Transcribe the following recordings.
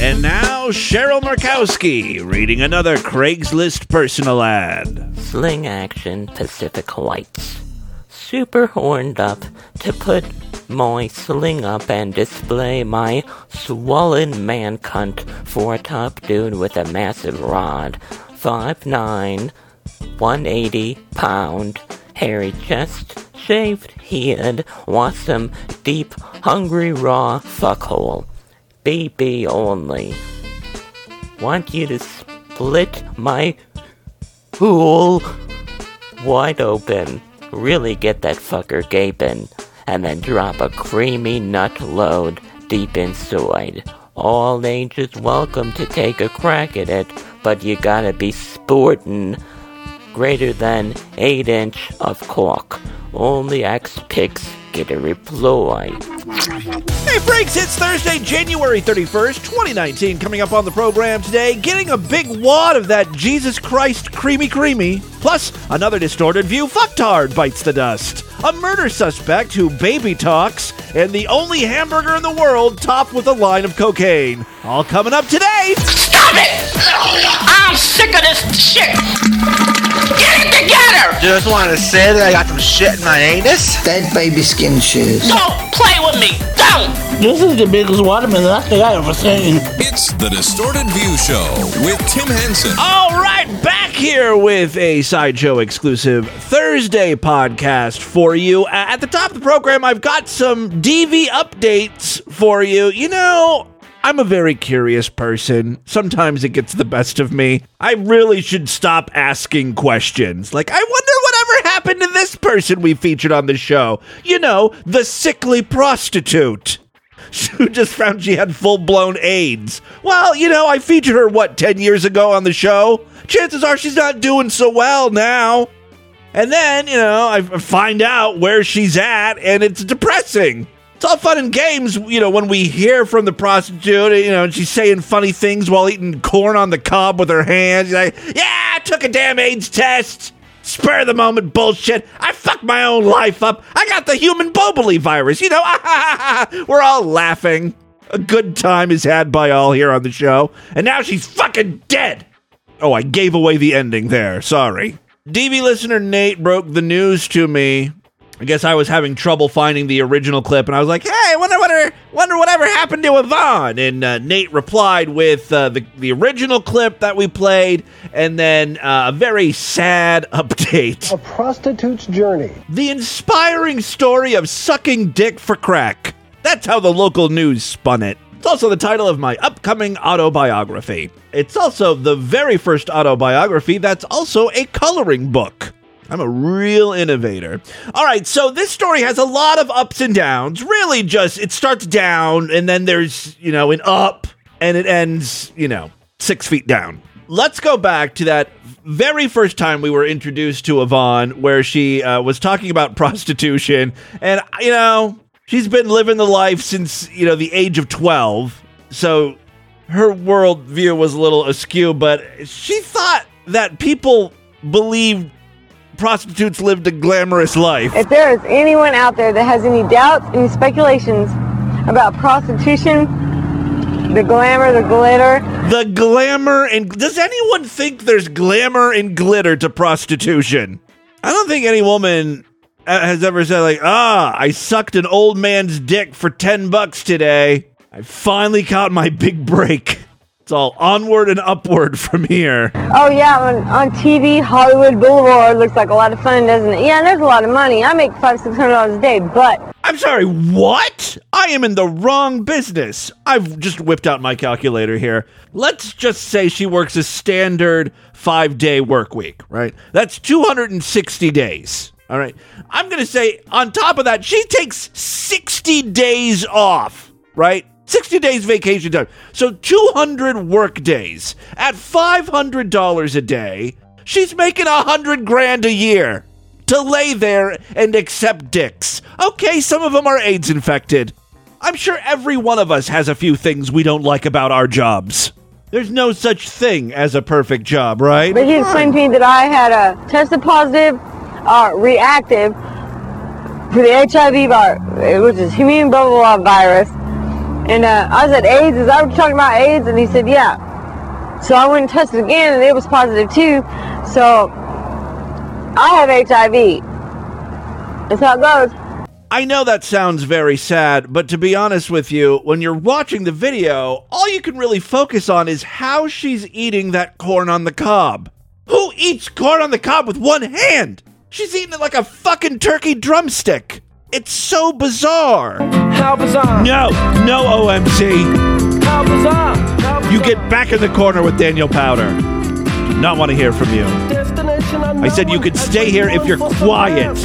And now, Cheryl Murkowski reading another Craigslist personal ad. Sling action Pacific Heights. Super horned up to put my sling up and display my swollen man cunt for a top dude with a massive rod. 5'9, 180 pound, hairy chest, shaved head, wants some deep, hungry, raw fuckhole. BB only. Want you to split my pool wide open. Really get that fucker gaping. And then drop a creamy nut load deep inside. All ages welcome to take a crack at it, but you gotta be sportin' greater than 8 inch of cork. Only X picks get a reply. Hey, Breaks It's Thursday, January 31st, 2019. Coming up on the program today, getting a big wad of that Jesus Christ creamy creamy, plus another distorted view fucktard bites the dust, a murder suspect who baby talks, and the only hamburger in the world topped with a line of cocaine. All coming up today. Stop it! Oh, I'm sick of this shit! Get it together! Just want to say that I got some shit in my anus. Dead baby skin shoes. Don't play with me! Don't! This is the biggest watermelon I think I ever seen. It's the Distorted View Show with Tim Henson. All right, back here with a Sideshow exclusive Thursday podcast for you. At the top of the program, I've got some DV updates for you. You know, I'm a very curious person. Sometimes it gets the best of me. I really should stop asking questions. Like, I wonder whatever happened to this person we featured on the show. You know, the sickly prostitute who just found she had full blown AIDS. Well, you know, I featured her, what, 10 years ago on the show? Chances are she's not doing so well now. And then, you know, I find out where she's at, and it's depressing. It's all fun and games, you know, when we hear from the prostitute, you know, and she's saying funny things while eating corn on the cob with her hands. Like, yeah, I took a damn AIDS test. Spur the moment bullshit. I fucked my own life up. I got the human boboli virus. You know, we're all laughing. A good time is had by all here on the show. And now she's fucking dead. Oh, I gave away the ending there. Sorry. DV listener Nate broke the news to me. I guess I was having trouble finding the original clip, and I was like, "Hey, wonder wonder wonder whatever happened to Yvonne." And uh, Nate replied with uh, the the original clip that we played, and then uh, a very sad update: A prostitute's journey. the inspiring story of sucking dick for crack. That's how the local news spun it. It's also the title of my upcoming autobiography. It's also the very first autobiography that's also a coloring book. I'm a real innovator. All right, so this story has a lot of ups and downs. Really, just it starts down and then there's, you know, an up and it ends, you know, six feet down. Let's go back to that very first time we were introduced to Yvonne, where she uh, was talking about prostitution. And, you know, she's been living the life since, you know, the age of 12. So her worldview was a little askew, but she thought that people believed prostitutes lived a glamorous life. If there is anyone out there that has any doubts, any speculations about prostitution, the glamour, the glitter, The glamour and does anyone think there's glamour and glitter to prostitution? I don't think any woman uh, has ever said like, "Ah, I sucked an old man's dick for 10 bucks today. I finally caught my big break." It's all onward and upward from here. oh yeah, on, on TV, Hollywood Boulevard looks like a lot of fun, doesn't it? Yeah, there's a lot of money. I make five, six hundred dollars a day, but I'm sorry, what? I am in the wrong business. I've just whipped out my calculator here. Let's just say she works a standard five day work week, right? That's 260 days. All right. I'm going to say, on top of that, she takes 60 days off, right? 60 days vacation time. So 200 work days at $500 a day. She's making a hundred grand a year to lay there and accept dicks. Okay, some of them are AIDS infected. I'm sure every one of us has a few things we don't like about our jobs. There's no such thing as a perfect job, right? but he explained to me that I had a tested positive, uh, reactive for the HIV virus, which is human blah blah blah virus, And uh, I said, AIDS? Is that what you're talking about, AIDS? And he said, yeah. So I went and tested again, and it was positive too. So I have HIV. That's how it goes. I know that sounds very sad, but to be honest with you, when you're watching the video, all you can really focus on is how she's eating that corn on the cob. Who eats corn on the cob with one hand? She's eating it like a fucking turkey drumstick. It's so bizarre. How bizarre! No, no OMC. How bizarre! How You get back in the corner with Daniel Powter. Do not want to hear from you. I said you could stay here if you're quiet.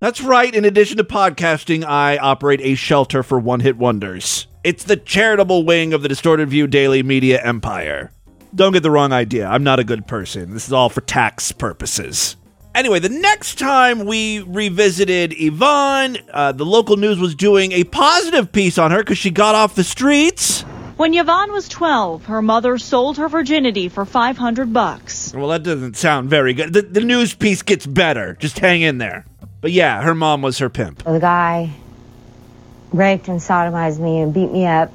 That's right. In addition to podcasting, I operate a shelter for one hit wonders. It's the charitable wing of the Distorted View Daily Media Empire. Don't get the wrong idea. I'm not a good person. This is all for tax purposes. Anyway, the next time we revisited Yvonne, uh, the local news was doing a positive piece on her because she got off the streets. When Yvonne was 12, her mother sold her virginity for 500 bucks. Well, that doesn't sound very good. The, the news piece gets better. Just hang in there. But yeah, her mom was her pimp. The guy raped and sodomized me and beat me up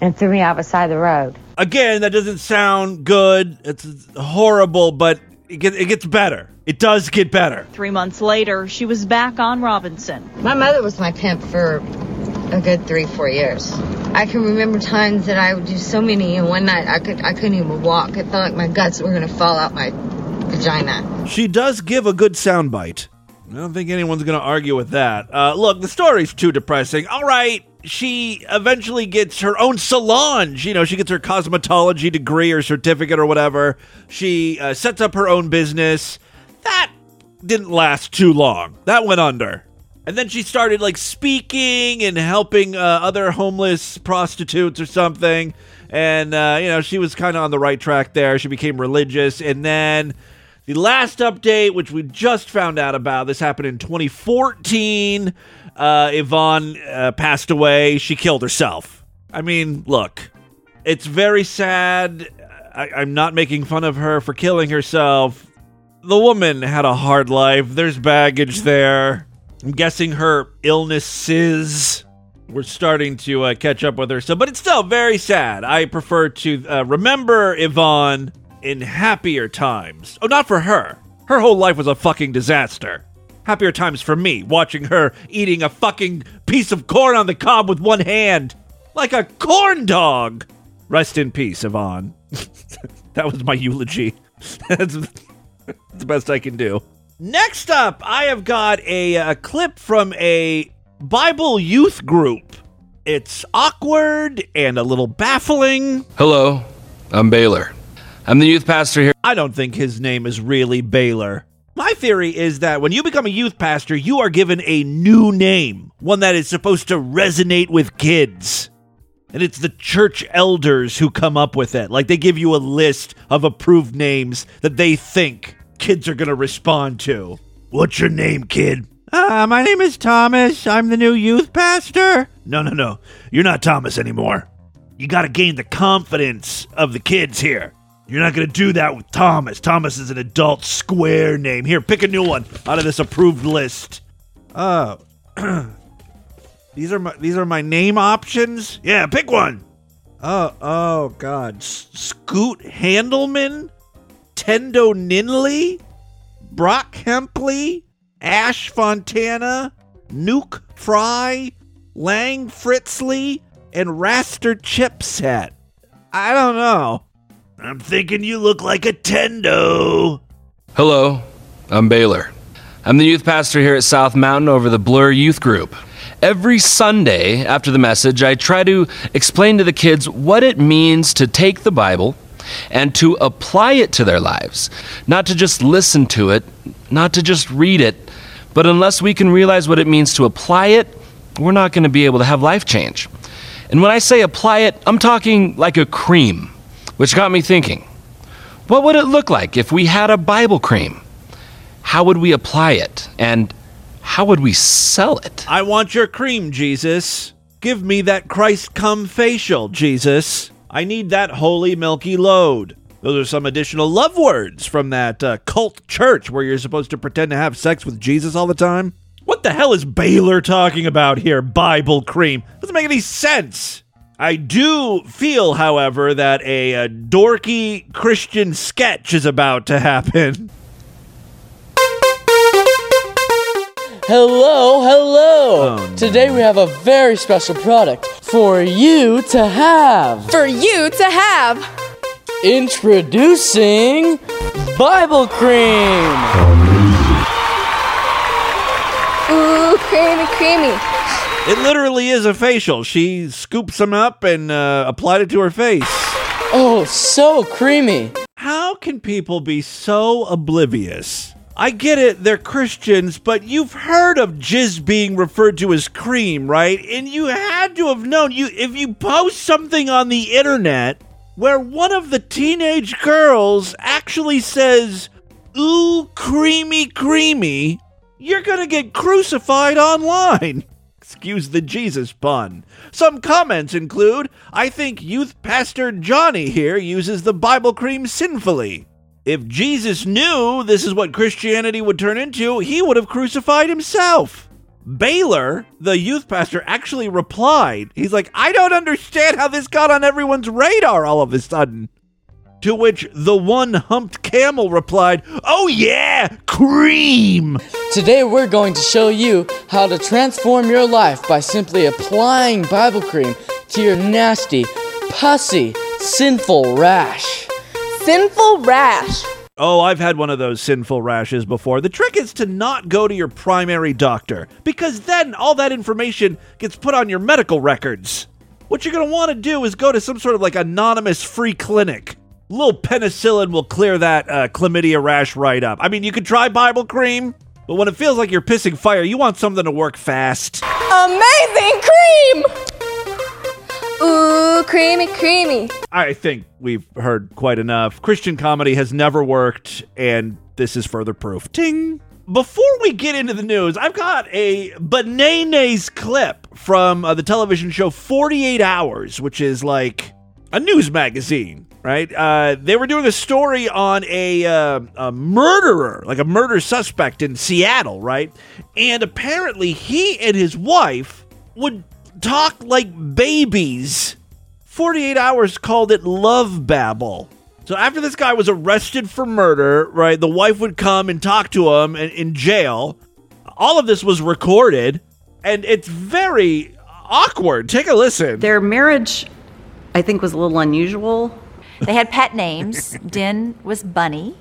and threw me out beside the road. Again, that doesn't sound good. It's horrible, but it, get, it gets better. It does get better. Three months later, she was back on Robinson. My mother was my pimp for a good three, four years. I can remember times that I would do so many, and one night I could I couldn't even walk. It felt like my guts were gonna fall out my vagina. She does give a good soundbite. I don't think anyone's going to argue with that. Uh, look, the story's too depressing. All right, she eventually gets her own salon. You know, she gets her cosmetology degree or certificate or whatever. She uh, sets up her own business. That didn't last too long. That went under. And then she started like speaking and helping uh, other homeless prostitutes or something. And, uh, you know, she was kind of on the right track there. She became religious. And then the last update, which we just found out about, this happened in 2014. Uh, Yvonne uh, passed away. She killed herself. I mean, look, it's very sad. I- I'm not making fun of her for killing herself. The woman had a hard life. There's baggage there. I'm guessing her illnesses were starting to uh, catch up with her. So, but it's still very sad. I prefer to uh, remember Yvonne in happier times. Oh, not for her. Her whole life was a fucking disaster. Happier times for me, watching her eating a fucking piece of corn on the cob with one hand. Like a corn dog. Rest in peace, Yvonne. that was my eulogy. That's the best I can do. Next up, I have got a, a clip from a Bible youth group. It's awkward and a little baffling. Hello, I'm Baylor. I'm the youth pastor here. I don't think his name is really Baylor. My theory is that when you become a youth pastor, you are given a new name, one that is supposed to resonate with kids. And it's the church elders who come up with it. Like they give you a list of approved names that they think kids are going to respond to. What's your name, kid? Uh, my name is Thomas. I'm the new youth pastor. No, no, no. You're not Thomas anymore. You got to gain the confidence of the kids here. You're not going to do that with Thomas. Thomas is an adult square name. Here, pick a new one out of this approved list. Oh. these are my these are my name options? Yeah, pick one. Oh, oh god. S- Scoot Handelman? Tendo Ninley? Brock Hempley? Ash Fontana? Nuke Fry? Lang Fritzley? And Raster Chipset? I don't know. I'm thinking you look like a Tendo. Hello, I'm Baylor. I'm the youth pastor here at South Mountain over the Blur Youth Group. Every Sunday after the message, I try to explain to the kids what it means to take the Bible and to apply it to their lives. Not to just listen to it, not to just read it, but unless we can realize what it means to apply it, we're not going to be able to have life change. And when I say apply it, I'm talking like a cream, which got me thinking what would it look like if we had a Bible cream? How would we apply it? And how would we sell it? I want your cream, Jesus. Give me that Christ come facial, Jesus. I need that holy milky load. Those are some additional love words from that uh, cult church where you're supposed to pretend to have sex with Jesus all the time. What the hell is Baylor talking about here? Bible cream. Doesn't make any sense. I do feel, however, that a, uh dorky Christian sketch is about to happen. Hello, hello. Oh, Today we have a very special product for you to have. For you to have. Introducing Bible Cream. Ooh, creamy, creamy. It literally is a facial. She scoops them up and uh, applied it to her face. Oh, so creamy. How can people be so oblivious? I get it, they're Christians, but you've heard of jizz being referred to as cream, right? And you had to have known you if you post something on the internet where one of the teenage girls actually says, "Ooh, creamy, creamy," you're going to get crucified online. Excuse the Jesus pun. Some comments include I think youth pastor Johnny here uses the Bible cream sinfully. If Jesus knew this is what Christianity would turn into, he would have crucified himself. Baylor, the youth pastor, actually replied. He's like, I don't understand how this got on everyone's radar all of a sudden. To which the one humped camel replied, Oh yeah, cream! Today we're going to show you how to transform your life by simply applying Bible Cream to your nasty, pussy, sinful rash. Sinful rash. Oh, I've had one of those sinful rashes before. The trick is to not go to your primary doctor, because then all that information gets put on your medical records. What you're going to want to do is go to some sort of like anonymous free clinic. A little penicillin will clear that uh, chlamydia rash right up. I mean, you could try Bible cream, but when it feels like you're pissing fire, you want something to work fast. Amazing cream. Ooh, creamy, creamy. I think we've heard quite enough. Christian comedy has never worked, and this is further proof. Ting! Before we get into the news, I've got a bananas clip from uh, the television show 48 Hours, which is like a news magazine, right? Uh, they were doing a story on a, uh, a murderer, like a murder suspect in Seattle, right? And apparently he and his wife would talk like babies. 48 Hours called it love babble. So after this guy was arrested for murder, right, the wife would come and talk to him in, in jail. All of this was recorded, and it's very awkward. Take a listen. Their marriage, I think, was a little unusual. They had pet names. Din was Bunny,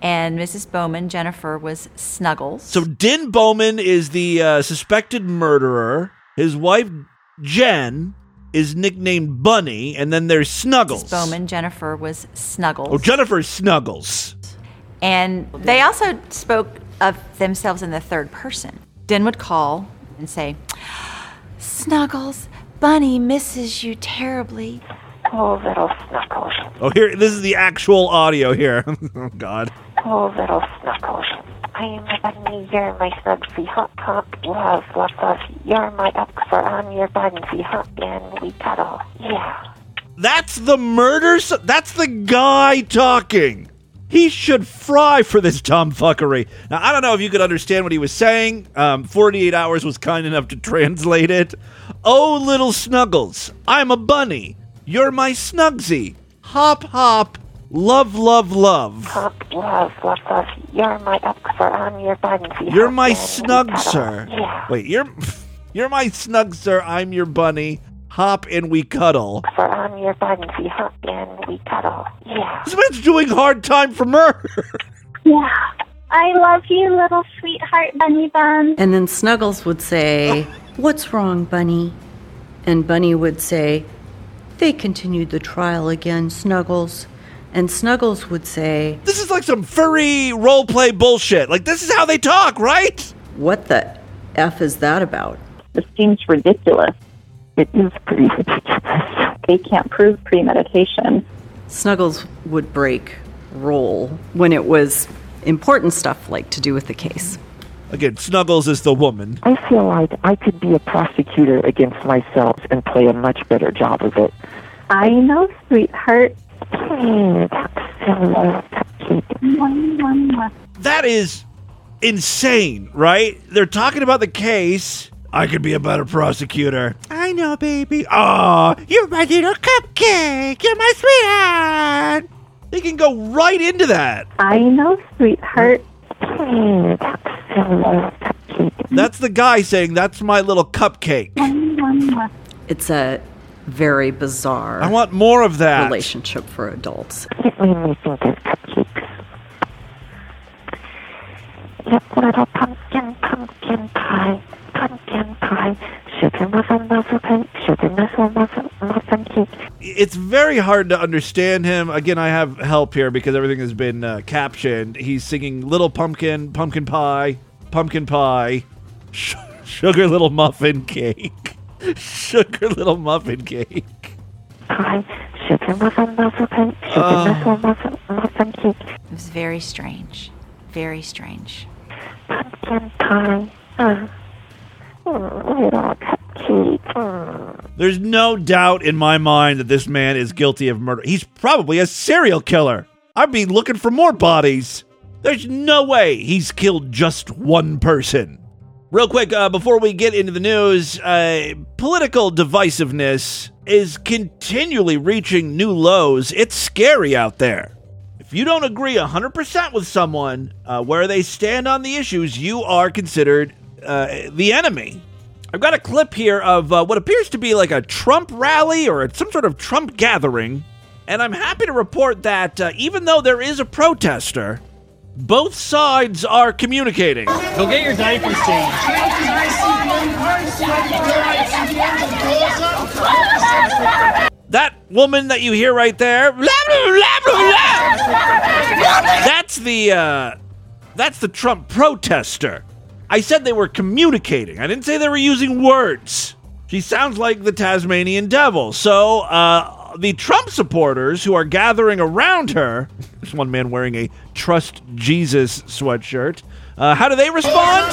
and Mrs. Bowman, Jennifer, was Snuggles. So Din Bowman is the uh, suspected murderer. His wife Jen is nicknamed Bunny, and then there's Snuggles. Mrs. Bowman, Jennifer was Snuggles. Oh, Jennifer Snuggles. And they also spoke of themselves in the third person. Din would call and say, Snuggles, Bunny misses you terribly. Oh, little Snuggles. Oh, here, this is the actual audio here. oh, God. Oh, little Snuggles. I am a bunny, you're my snugsy hop hop, love, love, love. You're my upper, I'm your bunsy hop, and we cuddle. Yeah. That's the murder. That's the guy talking. He should fry for this tomfuckery. Now, I don't know if you could understand what he was saying. Um, 48 Hours was kind enough to translate it. Oh, little Snuggles, I'm a bunny. You're my Snugsy. Hop, hop, love, love, love. Hop, love, love, love. You're my upper, I'm your bunsy You're hop, my and snug sir. Yeah. Wait, you're you're my snug sir. I'm your bunny. Hop and we cuddle. For I'm your bunsy hop, and we cuddle. Yeah. This man's doing hard time for murder. Yeah. I love you, little sweetheart bunny bun. And then Snuggles would say, What's wrong, Bunny? And Bunny would say, They continued the trial again, Snuggles. And Snuggles would say, This is like some furry role play bullshit. Like this is how they talk, right? What the F is that about? This seems ridiculous. It is pretty ridiculous. They can't prove premeditation. Snuggles would break role when it was important stuff like to do with the case. Again, Snuggles is the woman. I feel like I could be a prosecutor against myself and play a much better job of it. I know, sweetheart. That is insane, right? They're talking about the case. I could be a better prosecutor. I know, baby. Oh, you're my little cupcake. You're my sweetheart. They can go right into that. I know, sweetheart. That's the guy saying, That's my little cupcake. It's a very bizarre I want more of that. relationship for adults. It made me think of cupcakes. Yep, little pumpkin, pumpkin pie, pumpkin pie, It's very hard to understand him. Again, I have help here because everything has been uh, captioned. He's singing Little Pumpkin, Pumpkin Pie, Pumpkin Pie, sh- Sugar Little Muffin Cake, Sugar Little Muffin Cake. Pie, sugar muffin, muffin cake, sugar muffin, muffin, muffin cake, It was very strange. Very strange. pumpkin pie. Uh, mm, little cupcake. Mm. There's no doubt in my mind that this man is guilty of murder. He's probably a serial killer. I'd be looking for more bodies. There's no way he's killed just one person. Real quick, uh, before we get into the news, uh, political divisiveness is continually reaching new lows. It's scary out there. If you don't agree 100% with someone uh, where they stand on the issues, you are considered uh, the enemy. I've got a clip here of uh, what appears to be like a Trump rally or some sort of Trump gathering. And I'm happy to report that uh, even though there is a protester, both sides are communicating. Go get your diapers That woman that you hear right there, that's the uh, that's the Trump protester. I said they were communicating. I didn't say they were using words. She sounds like the Tasmanian devil. So uh, the Trump supporters who are gathering around her, there's one man wearing a Trust Jesus sweatshirt. Uh, how do they respond?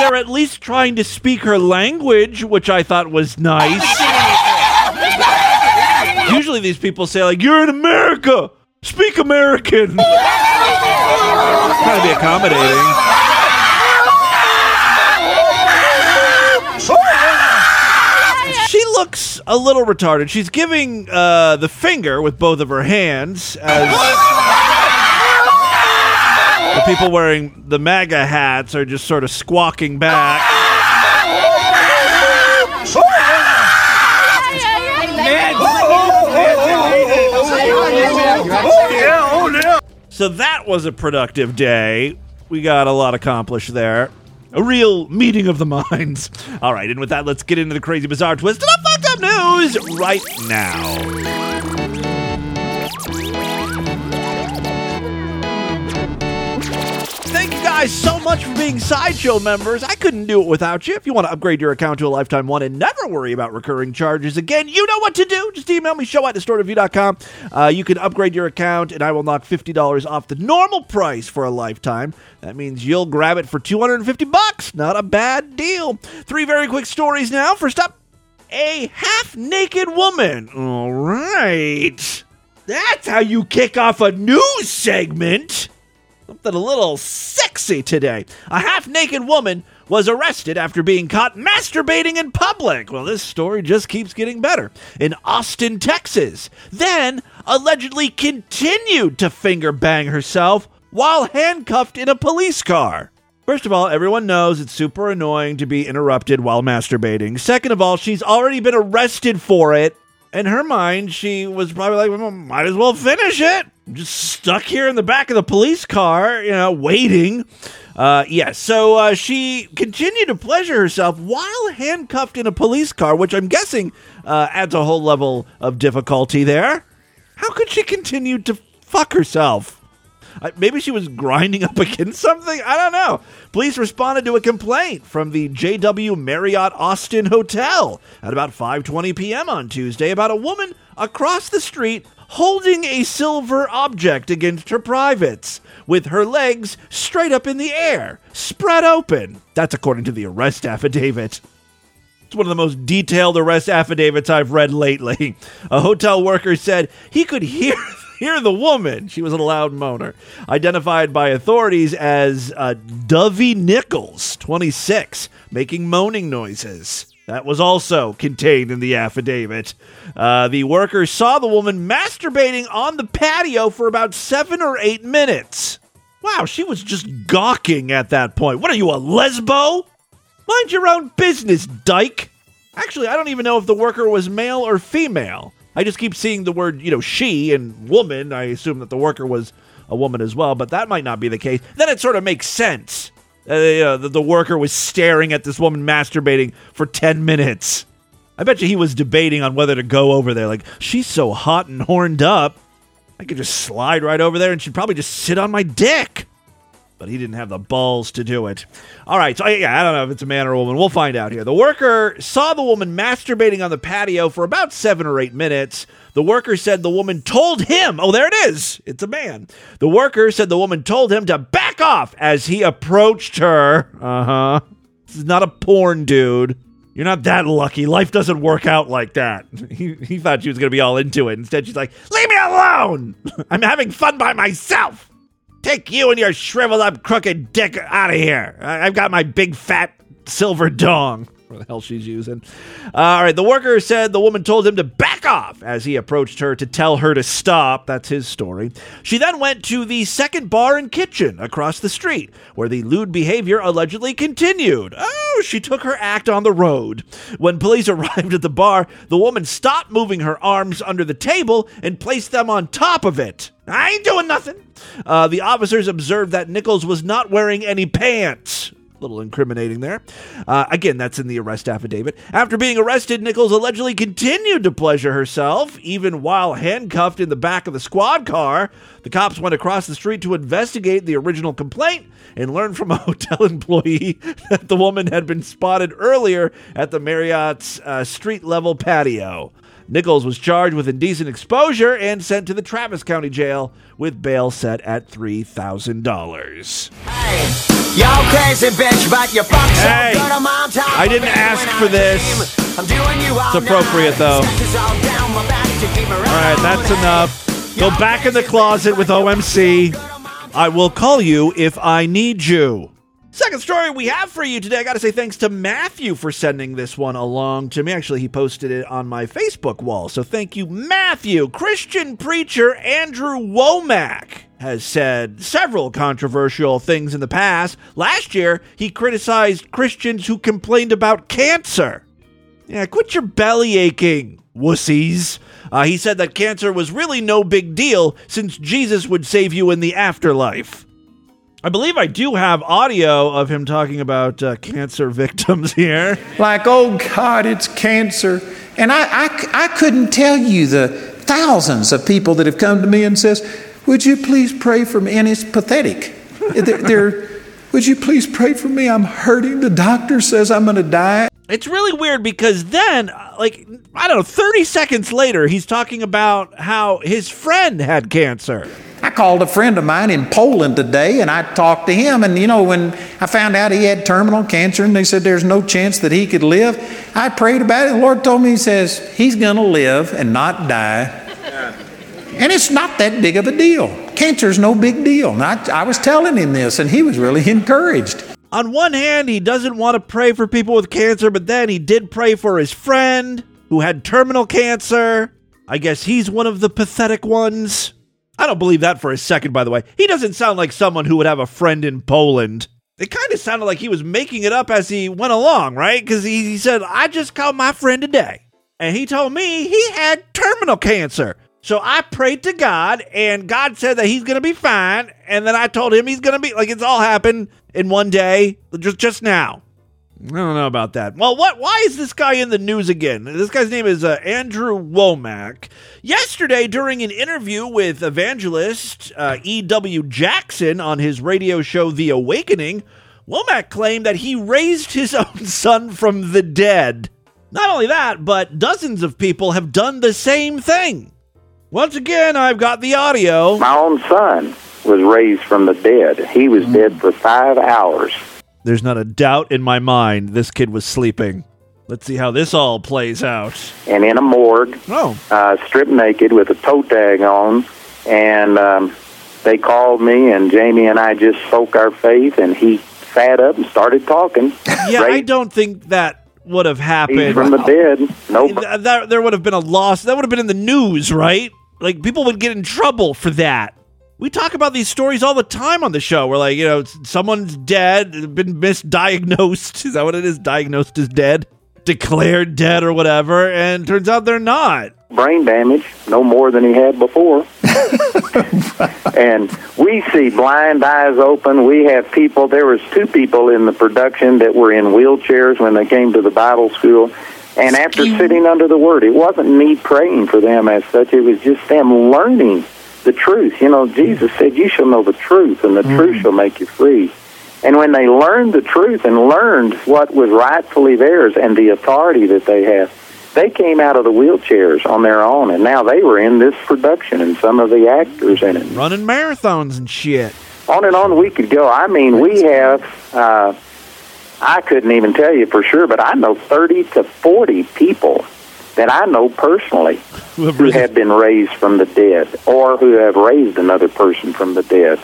They're at least trying to speak her language, which I thought was nice. Usually these people say, like, you're in America! Speak American! Trying to be accommodating. She looks a little retarded. She's giving uh, the finger with both of her hands as the people wearing the MAGA hats are just sort of squawking back. Oh, oh, so that was a productive day. We got a lot accomplished there. A real meeting of the minds. All right, and with that, let's get into the crazy, bizarre twist of the fucked up news right now. Guys so much for being Sideshow members. I couldn't do it without you. If you want to upgrade your account to a lifetime one and never worry about recurring charges again, you know what to do. Just email me, show at distortedview.com. Uh, you can upgrade your account, and I will knock $50 off the normal price for a lifetime. That means you'll grab it for 250 bucks. Not a bad deal. Three very quick stories now. First up, a half naked woman. All right. That's how you kick off a news segment. Something a little sexy today. A half naked woman was arrested after being caught masturbating in public. Well, this story just keeps getting better. In Austin, Texas. Then allegedly continued to finger bang herself while handcuffed in a police car. First of all, everyone knows it's super annoying to be interrupted while masturbating. Second of all, she's already been arrested for it. In her mind, she was probably like, well, might as well finish it. I'm just stuck here in the back of the police car, you know, waiting. Uh, yes, so uh, she continued to pleasure herself while handcuffed in a police car, which I'm guessing uh, adds a whole level of difficulty there. How could she continue to fuck herself? Maybe she was grinding up against something? I don't know. Police responded to a complaint from the JW Marriott Austin Hotel at about 5:20 p.m. on Tuesday about a woman across the street holding a silver object against her privates with her legs straight up in the air, spread open. That's according to the arrest affidavit. It's one of the most detailed arrest affidavits I've read lately. A hotel worker said he could hear hear the woman. She was a loud moaner, identified by authorities as uh, Dovey Nichols, 26, making moaning noises. That was also contained in the affidavit. Uh, the worker saw the woman masturbating on the patio for about seven or eight minutes. Wow, she was just gawking at that point. What are you, a lesbo? Mind your own business, dyke. Actually, I don't even know if the worker was male or female. I just keep seeing the word, you know, she and woman. I assume that the worker was a woman as well, but that might not be the case. Then it sort of makes sense. Uh, uh, the, the worker was staring at this woman masturbating for 10 minutes. I bet you he was debating on whether to go over there. Like, she's so hot and horned up. I could just slide right over there and she'd probably just sit on my dick. But he didn't have the balls to do it. All right, so yeah, I don't know if it's a man or a woman. We'll find out here. The worker saw the woman masturbating on the patio for about seven or eight minutes. The worker said the woman told him, oh, there it is. It's a man. The worker said the woman told him to back off as he approached her. Uh huh. This is not a porn dude. You're not that lucky. Life doesn't work out like that. He, he thought she was going to be all into it. Instead, she's like, Leave me alone! I'm having fun by myself! Take you and your shriveled up crooked dick out of here. I've got my big fat silver dong. What the hell she's using. All right, the worker said the woman told him to back off as he approached her to tell her to stop. That's his story. She then went to the second bar and kitchen across the street, where the lewd behavior allegedly continued. Oh, she took her act on the road. When police arrived at the bar, the woman stopped moving her arms under the table and placed them on top of it. I ain't doing nothing. Uh, the officers observed that Nichols was not wearing any pants little incriminating there. Uh, again, that's in the arrest affidavit. After being arrested, Nichols allegedly continued to pleasure herself, even while handcuffed in the back of the squad car. The cops went across the street to investigate the original complaint and learned from a hotel employee that the woman had been spotted earlier at the Marriott's uh, street level patio. Nichols was charged with indecent exposure and sent to the Travis County Jail with bail set at $3,000. Y'all crazy bitch, but you fuck so Hey, good I'm on top I didn't ask for this. dream. I'm doing you all It's appropriate, though. All down my back to keep me All right, that's enough. Go back in the closet with OMC. I will call you if I need you. Second story we have for you today. I got to say thanks to Matthew for sending this one along to me. Actually, he posted it on my Facebook wall. So thank you, Matthew. Christian preacher Andrew Wommack has said several controversial things in the past. Last year, he criticized Christians who complained about cancer. Yeah, quit your belly aching, wussies. Uh, he said that cancer was really no big deal since Jesus would save you in the afterlife. I believe I do have audio of him talking about uh, cancer victims here. Like, oh God, it's cancer. And I, I, I couldn't tell you the thousands of people that have come to me and says, would you please pray for me? And it's pathetic. they're, they're, would you please pray for me? I'm hurting. The doctor says I'm going to die. It's really weird because then, uh, like, I don't know, 30 seconds later, he's talking about how his friend had cancer. I called a friend of mine in Poland today and I talked to him. And, you know, when I found out he had terminal cancer and they said there's no chance that he could live, I prayed about it. The Lord told me, He says, He's going to live and not die. And it's not that big of a deal. Cancer's no big deal. And I, I was telling him this and he was really encouraged. On one hand, he doesn't want to pray for people with cancer, but then he did pray for his friend who had terminal cancer. I guess he's one of the pathetic ones. I don't believe that for a second, by the way. He doesn't sound like someone who would have a friend in Poland. It kind of sounded like he was making it up as he went along, right? Because he, he said, I just called my friend today. And he told me he had terminal cancer. So I prayed to God, and God said that he's going to be fine. And then I told him he's going to be like it's all happened in one day, just just now. I don't know about that. Well, what? Why is this guy in the news again? This guy's name is uh, Andrew Wommack. Yesterday, during an interview with evangelist uh, E.W. Jackson on his radio show The Awakening, Wommack claimed that he raised his own son from the dead. Not only that, but dozens of people have done the same thing. Once again, I've got the audio. My own son was raised from the dead. He was dead for five hours. There's not a doubt in my mind this kid was sleeping. Let's see how this all plays out. and in a morgue, Oh. uh, stripped naked with a toe tag on, and um, they called me, and Jamie and I just spoke our faith, and he sat up and started talking. Yeah, I don't think that would have happened. from the dead. No, Th- that, there would have been a loss. That would have been in the news, right? Like people would get in trouble for that. We talk about these stories all the time on the show. We're like, you know, someone's dead, been misdiagnosed. Is that what it is? Diagnosed as dead, declared dead, or whatever, and turns out they're not. brain damage, no more than he had before. and we see blind eyes open. We have people. There was two people in the production that were in wheelchairs when they came to the Bible school. And after sitting under the Word, it wasn't me praying for them as such. It was just them learning the truth. You know, Jesus said, "You shall know the truth, and the truth shall make you free." And when they learned the truth and learned what was rightfully theirs and the authority that they have, they came out of the wheelchairs on their own, and now they were in this production and some of the actors in it. Running marathons and shit. On and on we could go. I mean, we have, uh, I couldn't even tell you for sure, but I know 30 to 40 people that I know personally Who have been raised from the dead or who have raised another person from the dead.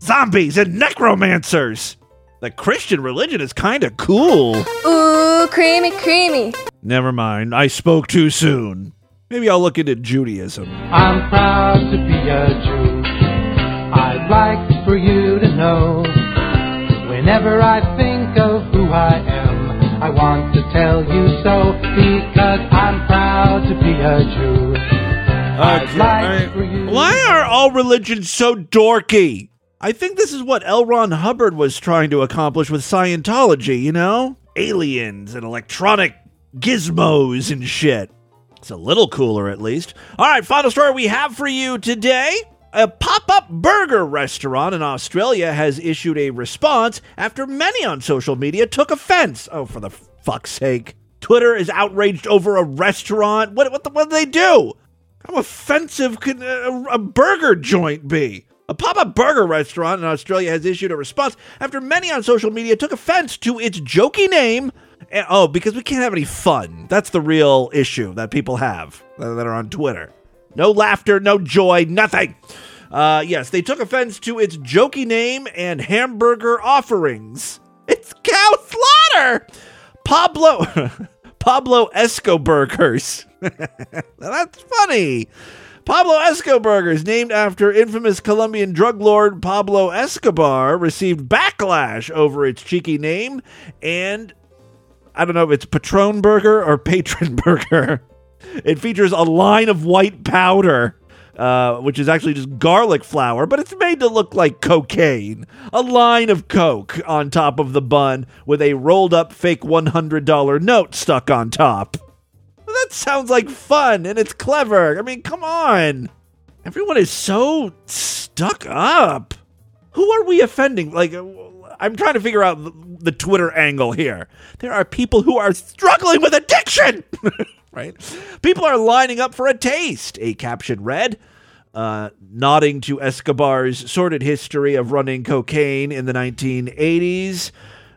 Zombies and necromancers. The Christian religion is kind of cool. Ooh, creamy, creamy. Never mind. I spoke too soon. Maybe I'll look into Judaism. I'm proud to be a Jew. I'd like for you to know. Whenever I think of who I am, I want to tell you so because I'm proud to be a Jew. I'd like for you. Why are all religions so dorky? I think this is what L. Ron Hubbard was trying to accomplish with Scientology, you know? Aliens and electronic gizmos and shit. It's a little cooler, at least. All right, final story we have for you today. A pop up burger restaurant in Australia has issued a response after many on social media took offense. Oh, for the fuck's sake. Twitter is outraged over a restaurant. What, what, the, what did they do? How offensive could a, a burger joint be? A pop up burger restaurant in Australia has issued a response after many on social media took offense to its jokey name. And- oh, because we can't have any fun. That's the real issue that people have that that are on Twitter. No laughter, no joy, nothing. Uh, yes, they took offense to its jokey name and hamburger offerings. It's cow slaughter! Pablo. Pablo Escobar Escoburgers. That's funny. Pablo Escoburgers, named after infamous Colombian drug lord Pablo Escobar, received backlash over its cheeky name and I don't know if it's Patron Burger or Patron Burger. It features a line of white powder, uh, which is actually just garlic flour, but it's made to look like cocaine. A line of coke on top of the bun with a rolled up fake $100 note stuck on top. That sounds like fun and it's clever. I mean, come on. Everyone is so stuck up. Who are we offending? Like, I'm trying to figure out the Twitter angle here. There are people who are struggling with addiction, right? People are lining up for a taste. A caption read, uh, nodding to Escobar's sordid history of running cocaine in the 1980s.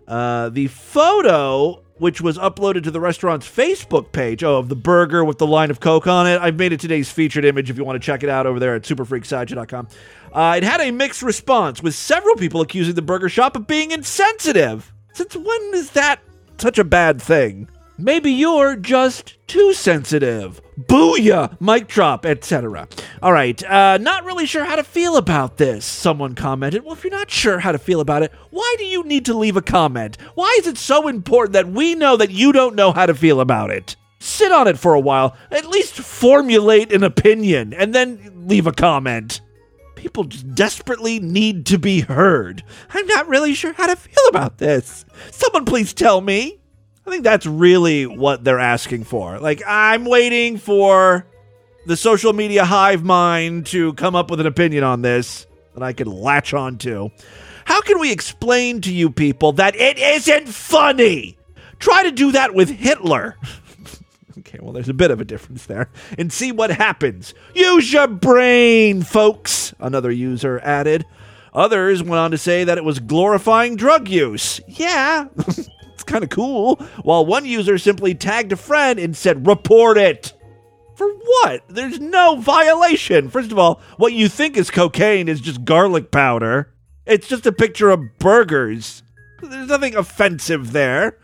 Uh, the photo, which was uploaded to the restaurant's Facebook page, oh, of the burger with the line of Coke on it. I've made it today's featured image if you want to check it out over there at superfreaksideshow.com. Uh, it had a mixed response, with several people accusing the burger shop of being insensitive. Since when is that such a bad thing? Maybe you're just too sensitive. Booyah, mic drop, etc. All right, uh, not really sure how to feel about this, someone commented. Well, if you're not sure how to feel about it, why do you need to leave a comment? Why is it so important that we know that you don't know how to feel about it? Sit on it for a while, at least formulate an opinion, and then leave a comment. People desperately need to be heard. I'm not really sure how to feel about this. Someone please tell me. I think that's really what they're asking for. Like, I'm waiting for the social media hive mind to come up with an opinion on this that I can latch on to. How can we explain to you people that it isn't funny? Try to do that with Hitler. okay, well, there's a bit of a difference there. And see what happens. Use your brain, folks, another user added. Others went on to say that it was glorifying drug use. Yeah. It's kind of cool. While one user simply tagged a friend and said, report it. For what? There's no violation. First of all, what you think is cocaine is just garlic powder. It's just a picture of burgers. There's nothing offensive there.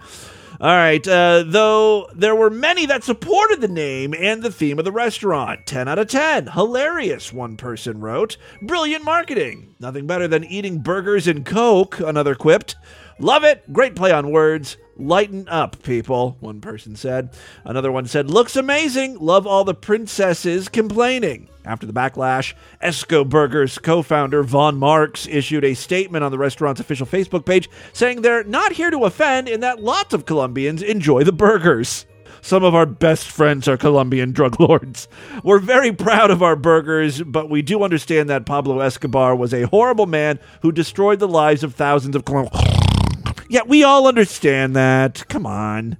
All right, uh, though there were many that supported the name and the theme of the restaurant. 10 out of 10. Hilarious, one person wrote. Brilliant marketing. Nothing better than eating burgers and Coke, another quipped. Love it. Great play on words. Lighten up, people, one person said. Another one said, Looks amazing. Love all the princesses complaining. After the backlash, Esco Burgers co founder Von Marks issued a statement on the restaurant's official Facebook page saying they're not here to offend and that lots of Colombians enjoy the burgers. Some of our best friends are Colombian drug lords. We're very proud of our burgers, but we do understand that Pablo Escobar was a horrible man who destroyed the lives of thousands of Colombians. Yeah, we all understand that. Come on.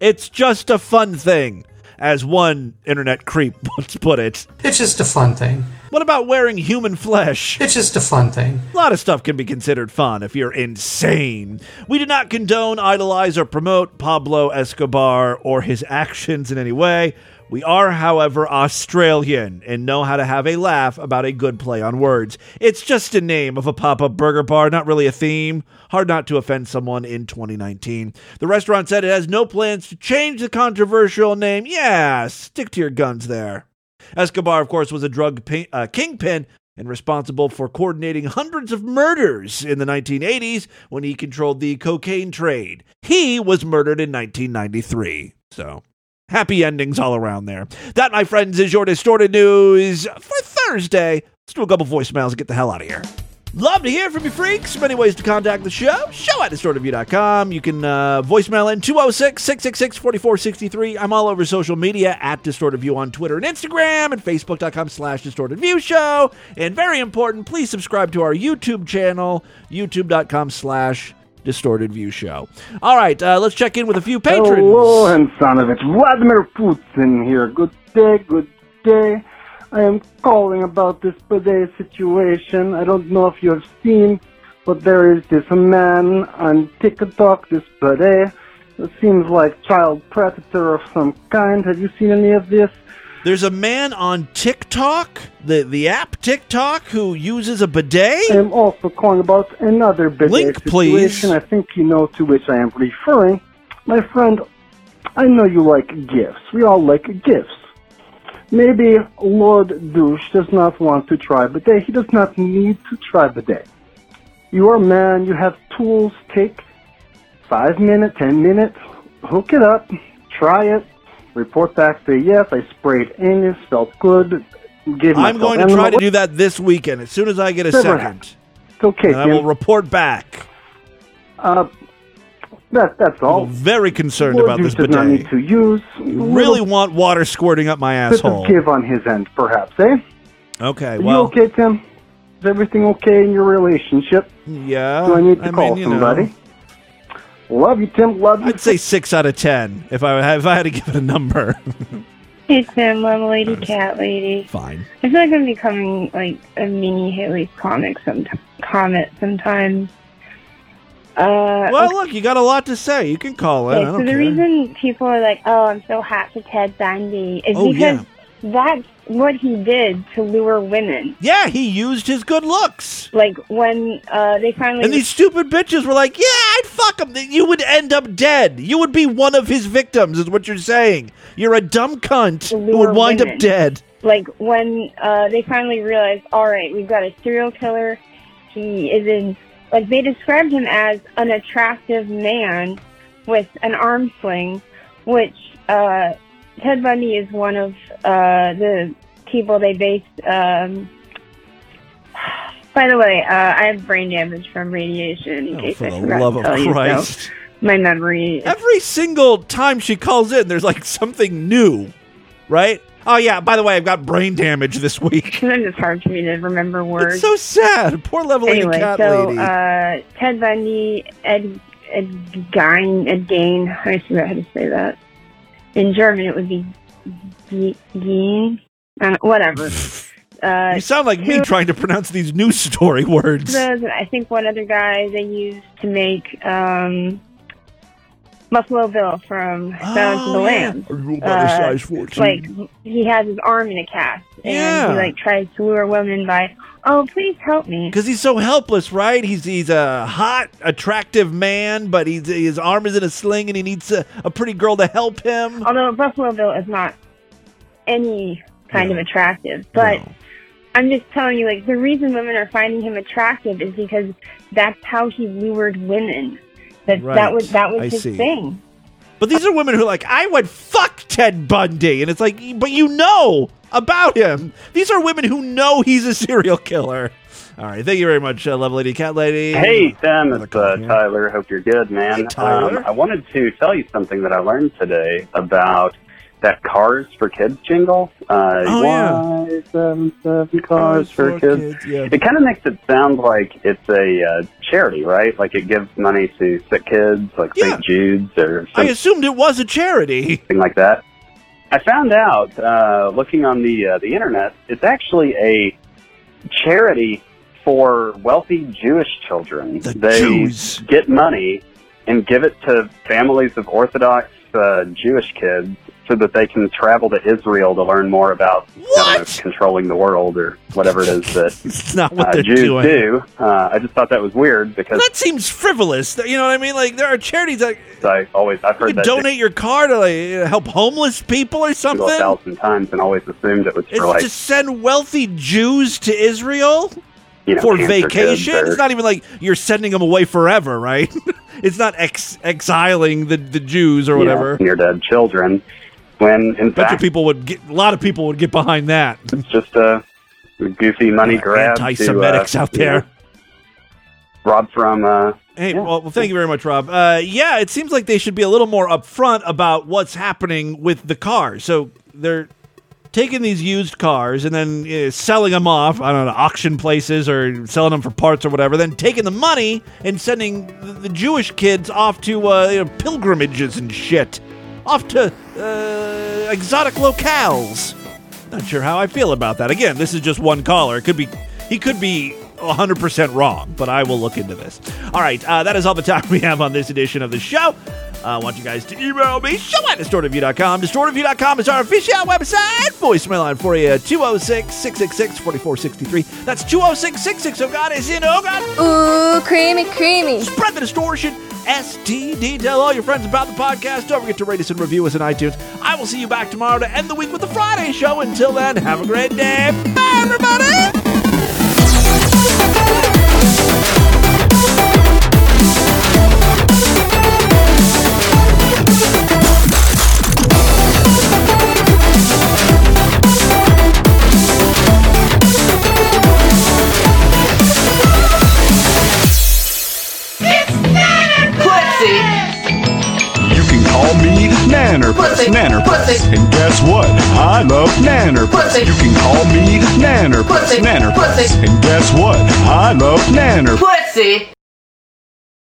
It's just a fun thing, as one internet creep once put it. It's just a fun thing. What about wearing human flesh? It's just a fun thing. A lot of stuff can be considered fun if you're insane. We do not condone, idolize, or promote Pablo Escobar or his actions in any way. We are, however, Australian and know how to have a laugh about a good play on words. It's just a name of a pop up burger bar, not really a theme. Hard not to offend someone in 2019. The restaurant said it has no plans to change the controversial name. Yeah, stick to your guns there. Escobar, of course, was a drug pin- uh, kingpin and responsible for coordinating hundreds of murders in the 1980s when he controlled the cocaine trade. He was murdered in 1993. So, happy endings all around there. That, my friends, is your distorted news for Thursday. Let's do a couple voicemails and get the hell out of here. Love to hear from you, freaks. Many ways to contact the show. Show at distortedview.com. You can uh, voicemail in 206 666 4463. I'm all over social media at distortedview on Twitter and Instagram and facebook.com slash distortedview show. And very important, please subscribe to our YouTube channel, youtube.com slash distorted view show. All right, uh, let's check in with a few patrons. Hello, Hansanovich. Vladimir Putin here. Good day, good day. I am calling about this bidet situation. I don't know if you have seen, but there is this man on TikTok, this bidet. It seems like child predator of some kind. Have you seen any of this? There's a man on TikTok, the, the app TikTok, who uses a bidet. I am also calling about another bidet Link, situation. please. I think you know to which I am referring. My friend, I know you like gifts. We all like gifts. Maybe Lord Douche does not want to try bidet. He does not need to try bidet. You are a man. You have tools. Take five minutes, ten minutes. Hook it up. Try it. Report back. Say yes. I sprayed anus. Felt good. Give I'm going to try to do that this weekend as soon as I get a Never second. It's okay. And I will report back. Uh, that, that's all. I'm very concerned Lord about this Douche does not need to use. Really want water squirting up my bit asshole. of give on his end, perhaps, eh? Okay, Are well, you okay, Tim? Is everything okay in your relationship? yeah. Do I need to I call mean, you know. somebody? Love you, Tim. Love you. I'd say six out of ten if I if I had to give it a number. Hey Tim, I'm a lady cat lady. Fine. I feel like I'm becoming like a mini Haley's comic some comet sometimes. Uh, well, look, you got a lot to say. You can call it. okay, so the care. reason people are like, "Oh, I'm so hot for Ted Bundy," is Oh, because that's what he did to lure women. Yeah, he used his good looks. Like when uh, they finally And these stupid bitches were like, "Yeah, I'd fuck him." You would end up dead. You would be one of his victims, is what you're saying. You're a dumb cunt who would wind women. up dead. like when uh, they finally realized, all right, we've got a serial killer. He is in, like they described him as an attractive man with an arm sling, which uh, Ted Bundy is one of uh, the people they based. Um, by the way, uh, I have brain damage from radiation. In Oh, case for I the forgot love of tell you, so Christ. my memory. Every single time she calls in, there's like something new, right? Oh yeah. By the way, I've got brain damage this week. Sometimes it's hard for me to remember words. It's so sad. Poor leveling anyway, cat so lady. uh, Ted Bundy, Ed Ed Gein, Ed Gain. I forgot how to say that. In German, it would be Ge- Gein. Uh, whatever. Uh, you sound like me trying to pronounce these news story words. those, I think one other guy they used to make um, Buffalo Bill from Silence of the Oh, yeah. Lambs. Are you about a Uh, size 14? Like he has his arm in a cast, and Yeah. he like tries to lure women by, "Oh, please help me." Because he's so helpless, right? He's he's a hot, attractive man, but he's, his arm is in a sling, and he needs a, a pretty girl to help him. Although Buffalo Bill is not any kind of attractive, but I'm just telling you, like the reason women are finding him attractive is because that's how he lured women. That Right. that was that was I his see. thing. But these are women who are like, I would fuck Ted Bundy, and it's like, but you know about him. These are women who know he's a serial killer. All right, thank you very much, uh, love lady, cat lady. Hey, Sam, it's uh, Tyler. Hope you're good, man. Tyler. Um, I wanted to tell you something that I learned today about that Cars for Kids jingle. Uh, Oh, yeah. why seven, seven cars for, kids. yeah. It kind of makes it sound like it's a uh, charity, right? Like it gives money to sick kids, like St. Jude's or I assumed it was a charity. Something like that. I found out uh, looking on the uh, the internet, it's actually a charity for wealthy Jewish children. they Jews. get money and give it to families of Orthodox uh, Jewish kids so that they can travel to Israel to learn more about know, controlling the world or whatever it is that It's not what uh, they're Jews doing. do. Uh, I just thought that was weird because That seems frivolous. You know what I mean? Like there are charities that I always I've heard can that donate your car to like help homeless people or something. a thousand times and always assumed it was It's for like to send wealthy Jews to Israel you know, for vacation. or- It's not even like you're sending them away forever, right? it's not ex- exiling the, the Jews or you whatever. near dead children. When in fact people would get a lot of people would get behind that. it's just a goofy money grab. uh, Anti-Semitics out you know, there. Rob from uh, Hey, well, well, thank you very much, Rob. Uh, yeah, it seems like they should be a little more upfront about what's happening with the cars. So they're taking these used cars and then uh, selling them off, I don't know, auction places or selling them for parts or whatever. Then taking the money and sending the, the Jewish kids off to uh, you know, pilgrimages and shit, off to uh, exotic locales. Not sure how I feel about that. Again, this is just one caller. It could be he could be 100% wrong, but I will look into this. All right, uh, that is all the time we have on this edition of the show. I want you guys to email me, show at distortedview.com. Distortedview.com is our official website. Voicemail line for you, 206 666 4463. That's 206 660. Oh, God, is in. Oh, God. Ooh, creamy, creamy. Spread the distortion. STD. Tell all your friends about the podcast. Don't forget to rate us and review us on iTunes. I will see you back tomorrow to end the week with the Friday show. Until then, have a great day. Bye, everybody. Pussy. Nanner Pussy. And guess what? I love Nanner Pussy. You can call me Nanner Pussy. Nanner Pussy. And guess what? I love Nanner Pussy.